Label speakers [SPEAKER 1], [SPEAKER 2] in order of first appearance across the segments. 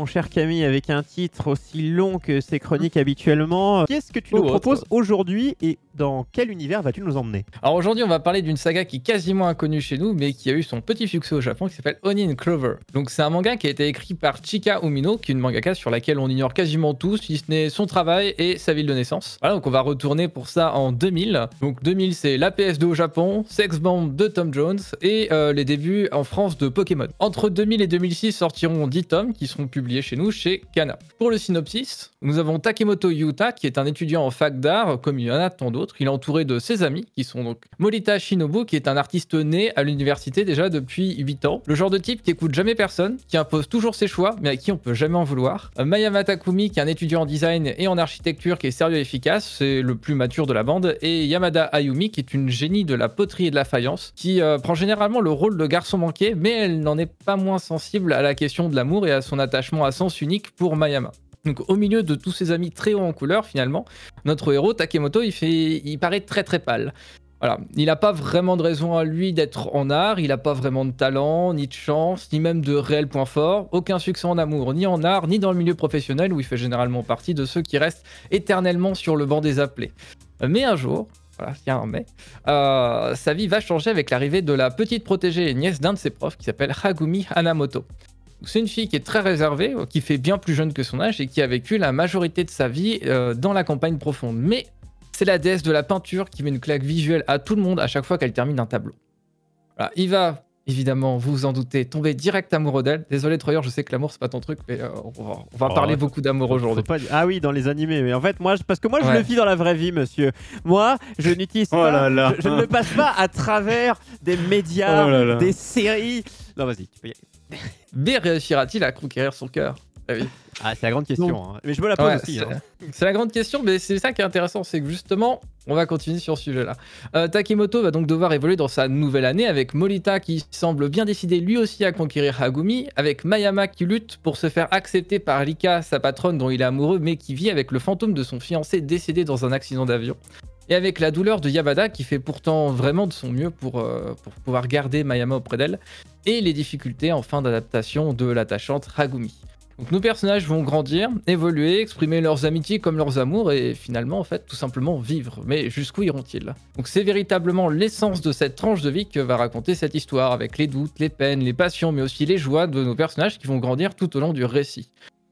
[SPEAKER 1] mon cher Camille, avec un titre aussi long que ses chroniques habituellement. Qu'est-ce que tu nous
[SPEAKER 2] Oh,
[SPEAKER 1] proposes aujourd'hui et dans quel univers vas-tu nous emmener?
[SPEAKER 2] Alors aujourd'hui, on va parler d'une saga qui est quasiment inconnue chez nous, mais qui a eu son petit succès au Japon, qui s'appelle Onin Clover. Donc c'est un manga qui a été écrit par Chika Umino, qui est une mangaka sur laquelle on ignore quasiment tout, si ce n'est son travail et sa ville de naissance. Voilà, donc on va retourner pour ça en 2000. Donc 2000, c'est la PS2 au Japon, Sex Bomb de Tom Jones et euh, les débuts en France de Pokémon. Entre 2000 et 2006 sortiront 10 tomes qui seront publiés chez nous chez Kana. Pour le synopsis, nous avons Takemoto Yuta qui est un étudiant en fac d'art comme il y en a tant d'autres. Il est entouré de ses amis qui sont donc Morita Shinobu qui est un artiste né à l'université déjà depuis 8 ans. Le genre de type qui écoute jamais personne, qui impose toujours ses choix mais à qui on peut jamais en vouloir. Euh, Mayama Takumi qui est un étudiant en design et en architecture qui est sérieux et efficace, c'est le plus mature de la bande. Et Yamada Ayumi qui est une génie de la poterie et de la faïence qui euh, prend généralement le rôle de garçon manqué mais elle n'en est pas moins sensible à la question de l'amour et à son attachement à sens unique pour Mayama. Donc au milieu de tous ses amis très hauts en couleur finalement, notre héros Takemoto il, fait, il paraît très très pâle. Voilà, il n'a pas vraiment de raison à lui d'être en art, il n'a pas vraiment de talent, ni de chance, ni même de réel point fort, aucun succès en amour, ni en art, ni dans le milieu professionnel où il fait généralement partie de ceux qui restent éternellement sur le banc des appelés. Mais un jour, voilà, il y a un mais, euh, sa vie va changer avec l'arrivée de la petite protégée et nièce d'un de ses profs qui s'appelle Hagumi Hanamoto. C'est une fille qui est très réservée, qui fait bien plus jeune que son âge et qui a vécu la majorité de sa vie euh, dans la campagne profonde. Mais c'est la déesse de la peinture qui met une claque visuelle à tout le monde à chaque fois qu'elle termine un tableau. Voilà, il va évidemment, vous vous en doutez, tomber direct amoureux d'elle. Désolé Troyer, je sais que l'amour c'est pas ton truc, mais euh, on va, on va
[SPEAKER 1] Oh,
[SPEAKER 2] parler
[SPEAKER 1] ouais.
[SPEAKER 2] beaucoup d'amour aujourd'hui.
[SPEAKER 1] pas Ah oui, dans les animés. Mais en fait, moi, parce que moi, je
[SPEAKER 2] Ouais.
[SPEAKER 1] le vis dans la vraie vie, monsieur. Moi, je n'utilise
[SPEAKER 3] Oh
[SPEAKER 1] pas.
[SPEAKER 3] là là.
[SPEAKER 1] Je, je ne me passe pas à travers des médias,
[SPEAKER 3] Oh là.
[SPEAKER 1] des séries. Non, vas-y. tu peux y aller.
[SPEAKER 2] Mais réussira-t-il à conquérir son cœur? Ah oui.
[SPEAKER 1] Ah, c'est la grande question. hein. Mais je me la pose
[SPEAKER 2] Ouais,
[SPEAKER 1] aussi.
[SPEAKER 2] c'est-
[SPEAKER 1] hein.
[SPEAKER 2] C'est la grande question, mais c'est ça qui est intéressant, c'est que justement, on va continuer sur ce sujet-là. Euh, Takemoto va donc devoir évoluer dans sa nouvelle année avec Morita qui semble bien décidé lui aussi à conquérir Hagumi, avec Mayama qui lutte pour se faire accepter par Rika, sa patronne dont il est amoureux, mais qui vit avec le fantôme de son fiancé décédé dans un accident d'avion. Et avec la douleur de Yamada qui fait pourtant vraiment de son mieux pour, euh, pour pouvoir garder Mayama auprès d'elle, et les difficultés en fin d'adaptation de l'attachante Hagumi. Donc nos personnages vont grandir, évoluer, exprimer leurs amitiés comme leurs amours et finalement en fait tout simplement vivre. Mais jusqu'où iront-ils? Donc c'est véritablement l'essence de cette tranche de vie que va raconter cette histoire avec les doutes, les peines, les passions mais aussi les joies de nos personnages qui vont grandir tout au long du récit.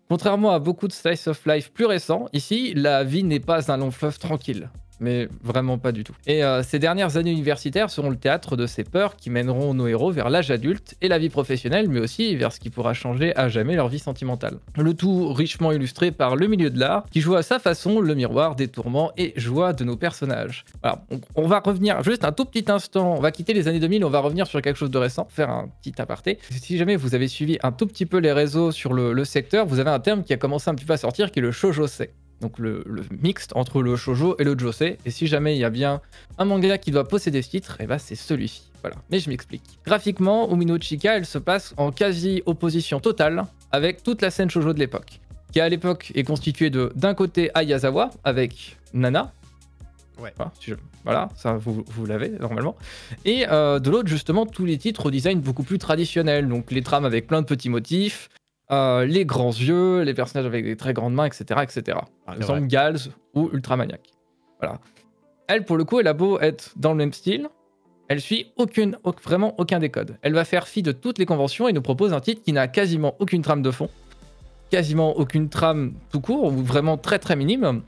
[SPEAKER 2] Contrairement à beaucoup de slice of life plus récents, ici la vie n'est pas un long fleuve tranquille. Mais vraiment pas du tout. Et euh, ces dernières années universitaires seront le théâtre de ces peurs qui mèneront nos héros vers l'âge adulte et la vie professionnelle, mais aussi vers ce qui pourra changer à jamais leur vie sentimentale. Le tout richement illustré par le milieu de l'art, qui joue à sa façon le miroir des tourments et joies de nos personnages. Voilà, on, va revenir juste un tout petit instant, on va quitter les années 2000, on va revenir sur quelque chose de récent, faire un petit aparté. Si jamais vous avez suivi un tout petit peu les réseaux sur le, le secteur, vous avez un terme qui a commencé un petit peu à sortir, qui est le shoujo-sei donc le, le mixte entre le shoujo et le josei. Et si jamais il y a bien un manga qui doit posséder ce titre, et bah c'est celui-ci. Voilà, mais je m'explique. Graphiquement, Umino Chika, elle se passe en quasi opposition totale avec toute la scène shoujo de l'époque, qui à l'époque est constituée de d'un côté Ayazawa avec Nana.
[SPEAKER 1] Ouais.
[SPEAKER 2] Voilà, si je- voilà, ça vous, vous l'avez normalement. Et euh, de l'autre, justement, tous les titres au design beaucoup plus traditionnel. Donc les trames avec plein de petits motifs, euh, les grands yeux, les personnages avec des très grandes mains, etc. etc. Par
[SPEAKER 1] C'est
[SPEAKER 2] exemple. Gals ou Ultramaniac. Voilà. Elle, pour le coup, elle a beau être dans le même style, elle suit aucune, au- vraiment aucun des codes. Elle va faire fi de toutes les conventions et nous propose un titre qui n'a quasiment aucune trame de fond, quasiment aucune trame tout court, ou vraiment très très minime.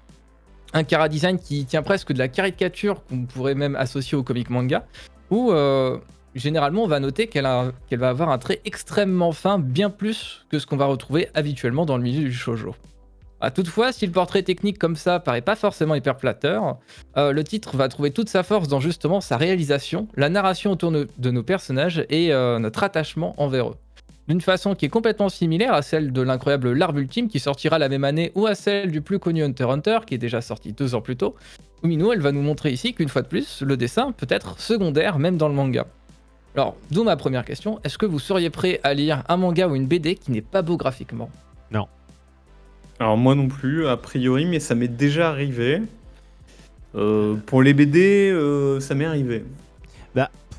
[SPEAKER 2] Un cara design qui tient presque de la caricature qu'on pourrait même associer au comic manga, où euh, généralement on va noter qu'elle va avoir un trait extrêmement fin, bien plus que ce qu'on va retrouver habituellement dans le milieu du shoujo. Ah, toutefois, si le portrait technique comme ça paraît pas forcément hyper flatteur, euh, le titre va trouver toute sa force dans justement sa réalisation, la narration autour de nos personnages et euh, notre attachement envers eux. D'une façon qui est complètement similaire à celle de l'incroyable L'Arbre Ultime qui sortira la même année ou à celle du plus connu Hunter Hunter qui est déjà sorti deux ans plus tôt. Umino, elle va nous montrer ici qu'une fois de plus, le dessin peut être secondaire même dans le manga. Alors, d'où ma première question, est-ce que vous seriez prêt à lire un manga ou une BD qui n'est pas beau graphiquement?
[SPEAKER 3] Alors moi non plus, a priori, mais ça m'est déjà arrivé. Euh, pour les BD, euh, ça m'est arrivé.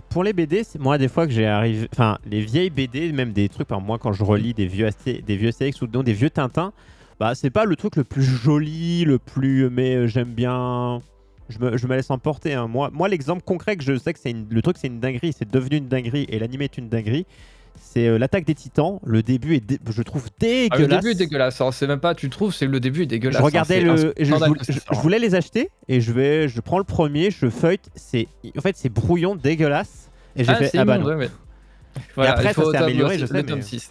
[SPEAKER 1] pour les BD, c'est- moi, des fois que j'ai arrivé. Enfin, les vieilles BD, même des trucs, par moi, quand je relis des vieux, Asté- des vieux Astérix ou non, des vieux Tintin, bah, c'est pas le truc le plus joli, le plus. Mais euh, j'aime bien. Je me, je me laisse emporter. hein. Moi, moi l'exemple concret que je sais que c'est une- le truc, c'est une dinguerie, c'est devenu une dinguerie et l'animé est une dinguerie. C'est euh, l'attaque des titans. Le début est, je trouve,
[SPEAKER 2] Ah, le
[SPEAKER 1] dégueulasse.
[SPEAKER 2] début est dégueulasse. hein. C'est même pas, tu trouves, c'est le début est dégueulasse.
[SPEAKER 1] Je
[SPEAKER 2] hein.
[SPEAKER 1] regardais le, je, voulais, je- les acheter et je vais, je prends le premier, je feuillete, c'est, en fait, c'est brouillon, dégueulasse. Et j'ai
[SPEAKER 2] Ah,
[SPEAKER 1] fait, ah bah non.
[SPEAKER 2] ouais, mais- Voilà,
[SPEAKER 1] après, ça s'est amélioré, je
[SPEAKER 2] le
[SPEAKER 1] sais, mais-
[SPEAKER 2] 6.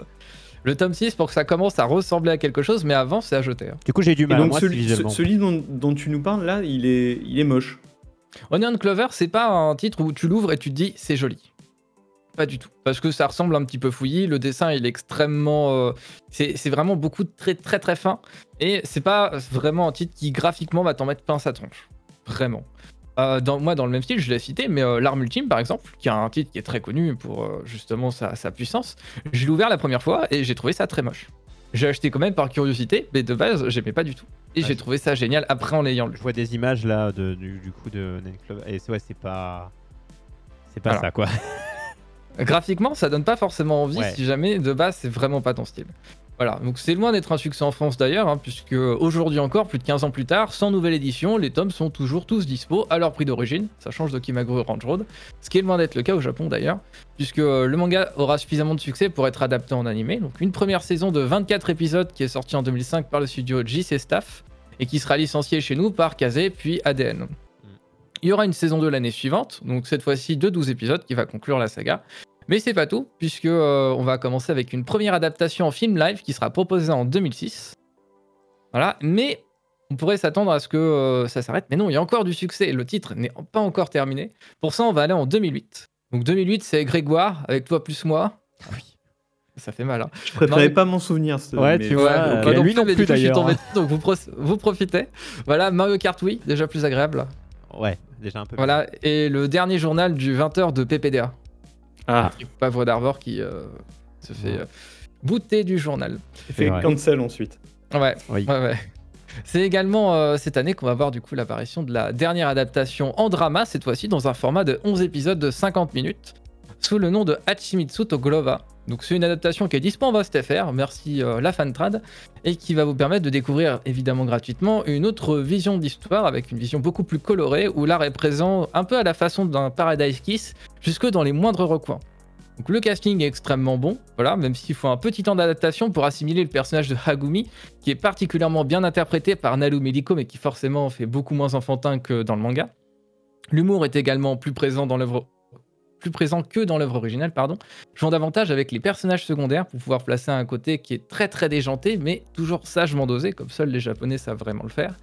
[SPEAKER 2] Le tome 6, pour que ça commence à ressembler à quelque chose, mais avant, c'est à jeter. hein.
[SPEAKER 1] Du coup, j'ai du
[SPEAKER 3] Et
[SPEAKER 1] mal.
[SPEAKER 3] donc
[SPEAKER 1] moi,
[SPEAKER 3] celui,
[SPEAKER 1] visuellement.
[SPEAKER 3] ce- celui dont, dont tu nous parles là, il est, il est moche.
[SPEAKER 2] Onion Clover, c'est pas un titre où tu l'ouvres et tu te dis c'est joli. Pas du tout. Parce que ça ressemble un petit peu fouillis. Le dessin, il est extrêmement. euh, c'est c'est vraiment beaucoup de très très très fin. Et c'est pas vraiment un titre qui graphiquement va t'en mettre pince à tronche. Vraiment. Euh, dans, moi, dans le même style, je l'ai cité, mais euh, L'Arme Ultime, par exemple, qui a un titre qui est très connu pour euh, justement sa, sa puissance, je l'ai ouvert la première fois et j'ai trouvé ça très moche. J'ai acheté quand même par curiosité, mais de base, j'aimais pas du tout. Et
[SPEAKER 1] Ah,
[SPEAKER 2] j'ai
[SPEAKER 1] je-
[SPEAKER 2] trouvé ça génial après en l'ayant lu.
[SPEAKER 1] Je vois des images là de, du, du coup de Club et c'est ouais, c'est pas, c'est pas
[SPEAKER 2] Alors.
[SPEAKER 1] ça quoi.
[SPEAKER 2] Graphiquement, ça donne pas forcément envie
[SPEAKER 1] Ouais.
[SPEAKER 2] si jamais de base c'est vraiment pas ton style. Voilà, donc c'est loin d'être un succès en France d'ailleurs, hein, puisque aujourd'hui encore, plus de 15 ans plus tard, sans nouvelle édition, les tomes sont toujours tous dispo à leur prix d'origine. Ça change de Kimagure Range Road, ce qui est loin d'être le cas au Japon d'ailleurs, puisque euh, le manga aura suffisamment de succès pour être adapté en animé. Donc une première saison de 24 épisodes qui est sortie en 2005 par le studio JC Staff et qui sera licenciée chez nous par Kazé puis ADN. Il y aura une saison 2 l'année suivante, donc cette fois-ci de 12 épisodes qui va conclure la saga. Mais c'est pas tout, puisque euh, on va commencer avec une première adaptation en film live qui sera proposée en 2006. Voilà, mais on pourrait s'attendre à ce que euh, ça s'arrête. Mais non, il y a encore du succès. Le titre n'est pas encore terminé. Pour ça, on va aller en 2008. Donc 2008, c'est Grégoire avec toi plus moi.
[SPEAKER 1] Oui.
[SPEAKER 2] Ça fait mal. Hein.
[SPEAKER 3] Je préférais
[SPEAKER 2] Non, mais-
[SPEAKER 3] pas m'en souvenir. ce-
[SPEAKER 1] Ouais,
[SPEAKER 3] mais-
[SPEAKER 1] tu vois,
[SPEAKER 2] Ouais,
[SPEAKER 1] euh,
[SPEAKER 2] pas
[SPEAKER 1] et lui non plus, d'ailleurs.
[SPEAKER 2] tombé dessus, donc vous, pro- vous profitez. Voilà, Mario Kart Wii, déjà plus agréable.
[SPEAKER 1] Ouais, déjà un peu.
[SPEAKER 2] Voilà, et le dernier journal du 20h de PPDA.
[SPEAKER 3] Ah,
[SPEAKER 2] Pavre d'Arvor qui euh, se fait euh, bouter du journal.
[SPEAKER 3] il fait cancel ensuite.
[SPEAKER 2] Ouais,
[SPEAKER 1] Oui.
[SPEAKER 2] ouais, ouais. C'est également euh, cette année qu'on va voir du coup l'apparition de la dernière adaptation en drama, cette fois-ci dans un format de 11 épisodes de 50 minutes, sous le nom de Hachimitsu to Glova. Donc c'est une adaptation qui est dispo en VostFR, merci euh, la fantrad, et qui va vous permettre de découvrir évidemment gratuitement une autre vision d'histoire avec une vision beaucoup plus colorée où l'art est présent un peu à la façon d'un Paradise Kiss, jusque dans les moindres recoins. Donc le casting est extrêmement bon, voilà, même s'il faut un petit temps d'adaptation pour assimiler le personnage de Hagumi, qui est particulièrement bien interprété par Nalu Meliko, mais qui forcément fait beaucoup moins enfantin que dans le manga. L'humour est également plus présent dans l'œuvre plus présent que dans l'œuvre originale, pardon, jouant davantage avec les personnages secondaires pour pouvoir placer un côté qui est très très déjanté, mais toujours sagement dosé, comme seuls les Japonais savent vraiment le faire.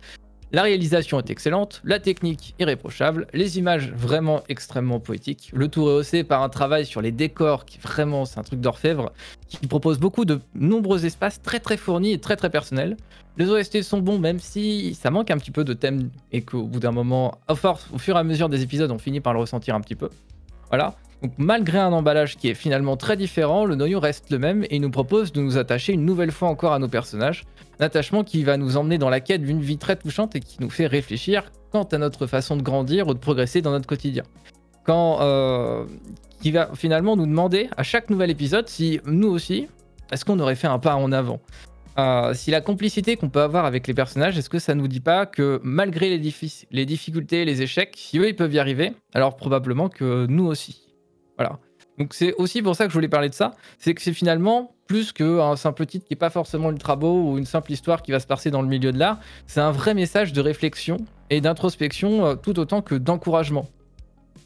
[SPEAKER 2] La réalisation est excellente, la technique irréprochable, les images vraiment extrêmement poétiques, le tout rehaussé par un travail sur les décors qui vraiment c'est un truc d'orfèvre, qui propose beaucoup de nombreux espaces très très fournis et très très personnels. Les OST sont bons même si ça manque un petit peu de thème et qu'au bout d'un moment, au fur et à mesure des épisodes, on finit par le ressentir un petit peu. Voilà. Donc malgré un emballage qui est finalement très différent, le noyau reste le même et il nous propose de nous attacher une nouvelle fois encore à nos personnages. Un attachement qui va nous emmener dans la quête d'une vie très touchante et qui nous fait réfléchir quant à notre façon de grandir ou de progresser dans notre quotidien. Quand, euh, qui va finalement nous demander à chaque nouvel épisode si nous aussi, est-ce qu'on aurait fait un pas en avant? Euh, si la complicité qu'on peut avoir avec les personnages, est-ce que ça nous dit pas que malgré les, diffi- les difficultés, les échecs, si eux ils peuvent y arriver, alors probablement que nous aussi. Voilà. Donc c'est aussi pour ça que je voulais parler de ça, c'est que c'est finalement plus qu'un simple titre qui est pas forcément ultra beau ou une simple histoire qui va se passer dans le milieu de l'art, c'est un vrai message de réflexion et d'introspection euh, tout autant que d'encouragement.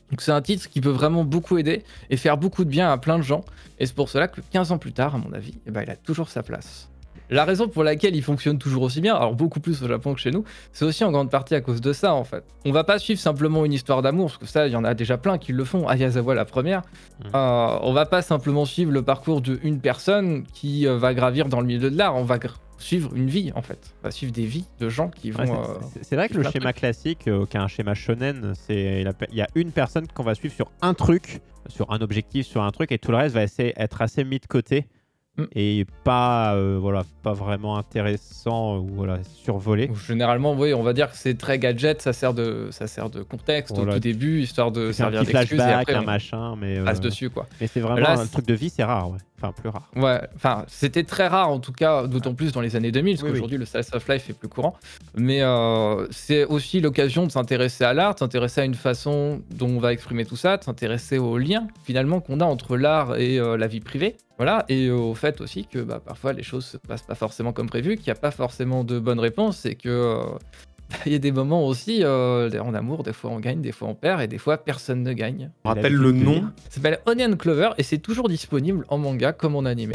[SPEAKER 2] Donc c'est un titre qui peut vraiment beaucoup aider et faire beaucoup de bien à plein de gens, et c'est pour cela que 15 ans plus tard, à mon avis, eh ben, il a toujours sa place. La raison pour laquelle il fonctionne toujours aussi bien, alors beaucoup plus au Japon que chez nous, c'est aussi en grande partie à cause de ça en fait. On va pas suivre simplement une histoire d'amour, parce que ça, il y en a déjà plein qui le font, Ayazawa la première.
[SPEAKER 1] Mhm.
[SPEAKER 2] Euh, on va pas simplement suivre le parcours d'une personne qui euh, va gravir dans le milieu de l'art, on va suivre une vie en fait. On va suivre des vies de gens qui vont...
[SPEAKER 1] Ouais, c'est-
[SPEAKER 2] euh,
[SPEAKER 1] c'est- vrai que le schéma classique, euh, qui est un schéma shonen, c'est il y a une personne qu'on va suivre sur un truc, sur un objectif, sur un truc, et tout le reste va essayer être assez mis de côté
[SPEAKER 2] Mm.
[SPEAKER 1] et pas, euh, voilà, pas vraiment intéressant ou voilà, survolé.
[SPEAKER 2] Généralement, oui, on va dire que c'est très gadget, ça sert de, ça sert de contexte
[SPEAKER 1] Voilà.
[SPEAKER 2] au tout début, histoire de
[SPEAKER 1] un
[SPEAKER 2] servir
[SPEAKER 1] petit
[SPEAKER 2] d'excuse et
[SPEAKER 1] flashback,
[SPEAKER 2] après
[SPEAKER 1] un machin, mais, euh,
[SPEAKER 2] passe dessus, quoi.
[SPEAKER 1] mais c'est vraiment
[SPEAKER 2] Là,
[SPEAKER 1] un truc de vie, c'est rare, ouais. Enfin, plus rare.
[SPEAKER 2] Ouais, enfin, c'était très rare en tout cas, d'autant plus dans les années 2000, parce
[SPEAKER 1] Oui, oui.
[SPEAKER 2] qu'aujourd'hui le slice of life est plus courant. Mais euh, c'est aussi l'occasion de s'intéresser à l'art, s'intéresser à une façon dont on va exprimer tout ça, de s'intéresser aux liens finalement qu'on a entre l'art et euh, la vie privée. Voilà, et euh, au fait aussi que bah, parfois les choses se passent pas forcément comme prévu, qu'il n'y a pas forcément de bonnes réponses et que. Il y a des moments aussi, euh, en amour, des fois on gagne, des fois on perd, et des fois personne ne gagne.
[SPEAKER 3] On rappelle le nom.
[SPEAKER 2] Ça s'appelle Onion Clover et c'est toujours disponible en manga comme en animé.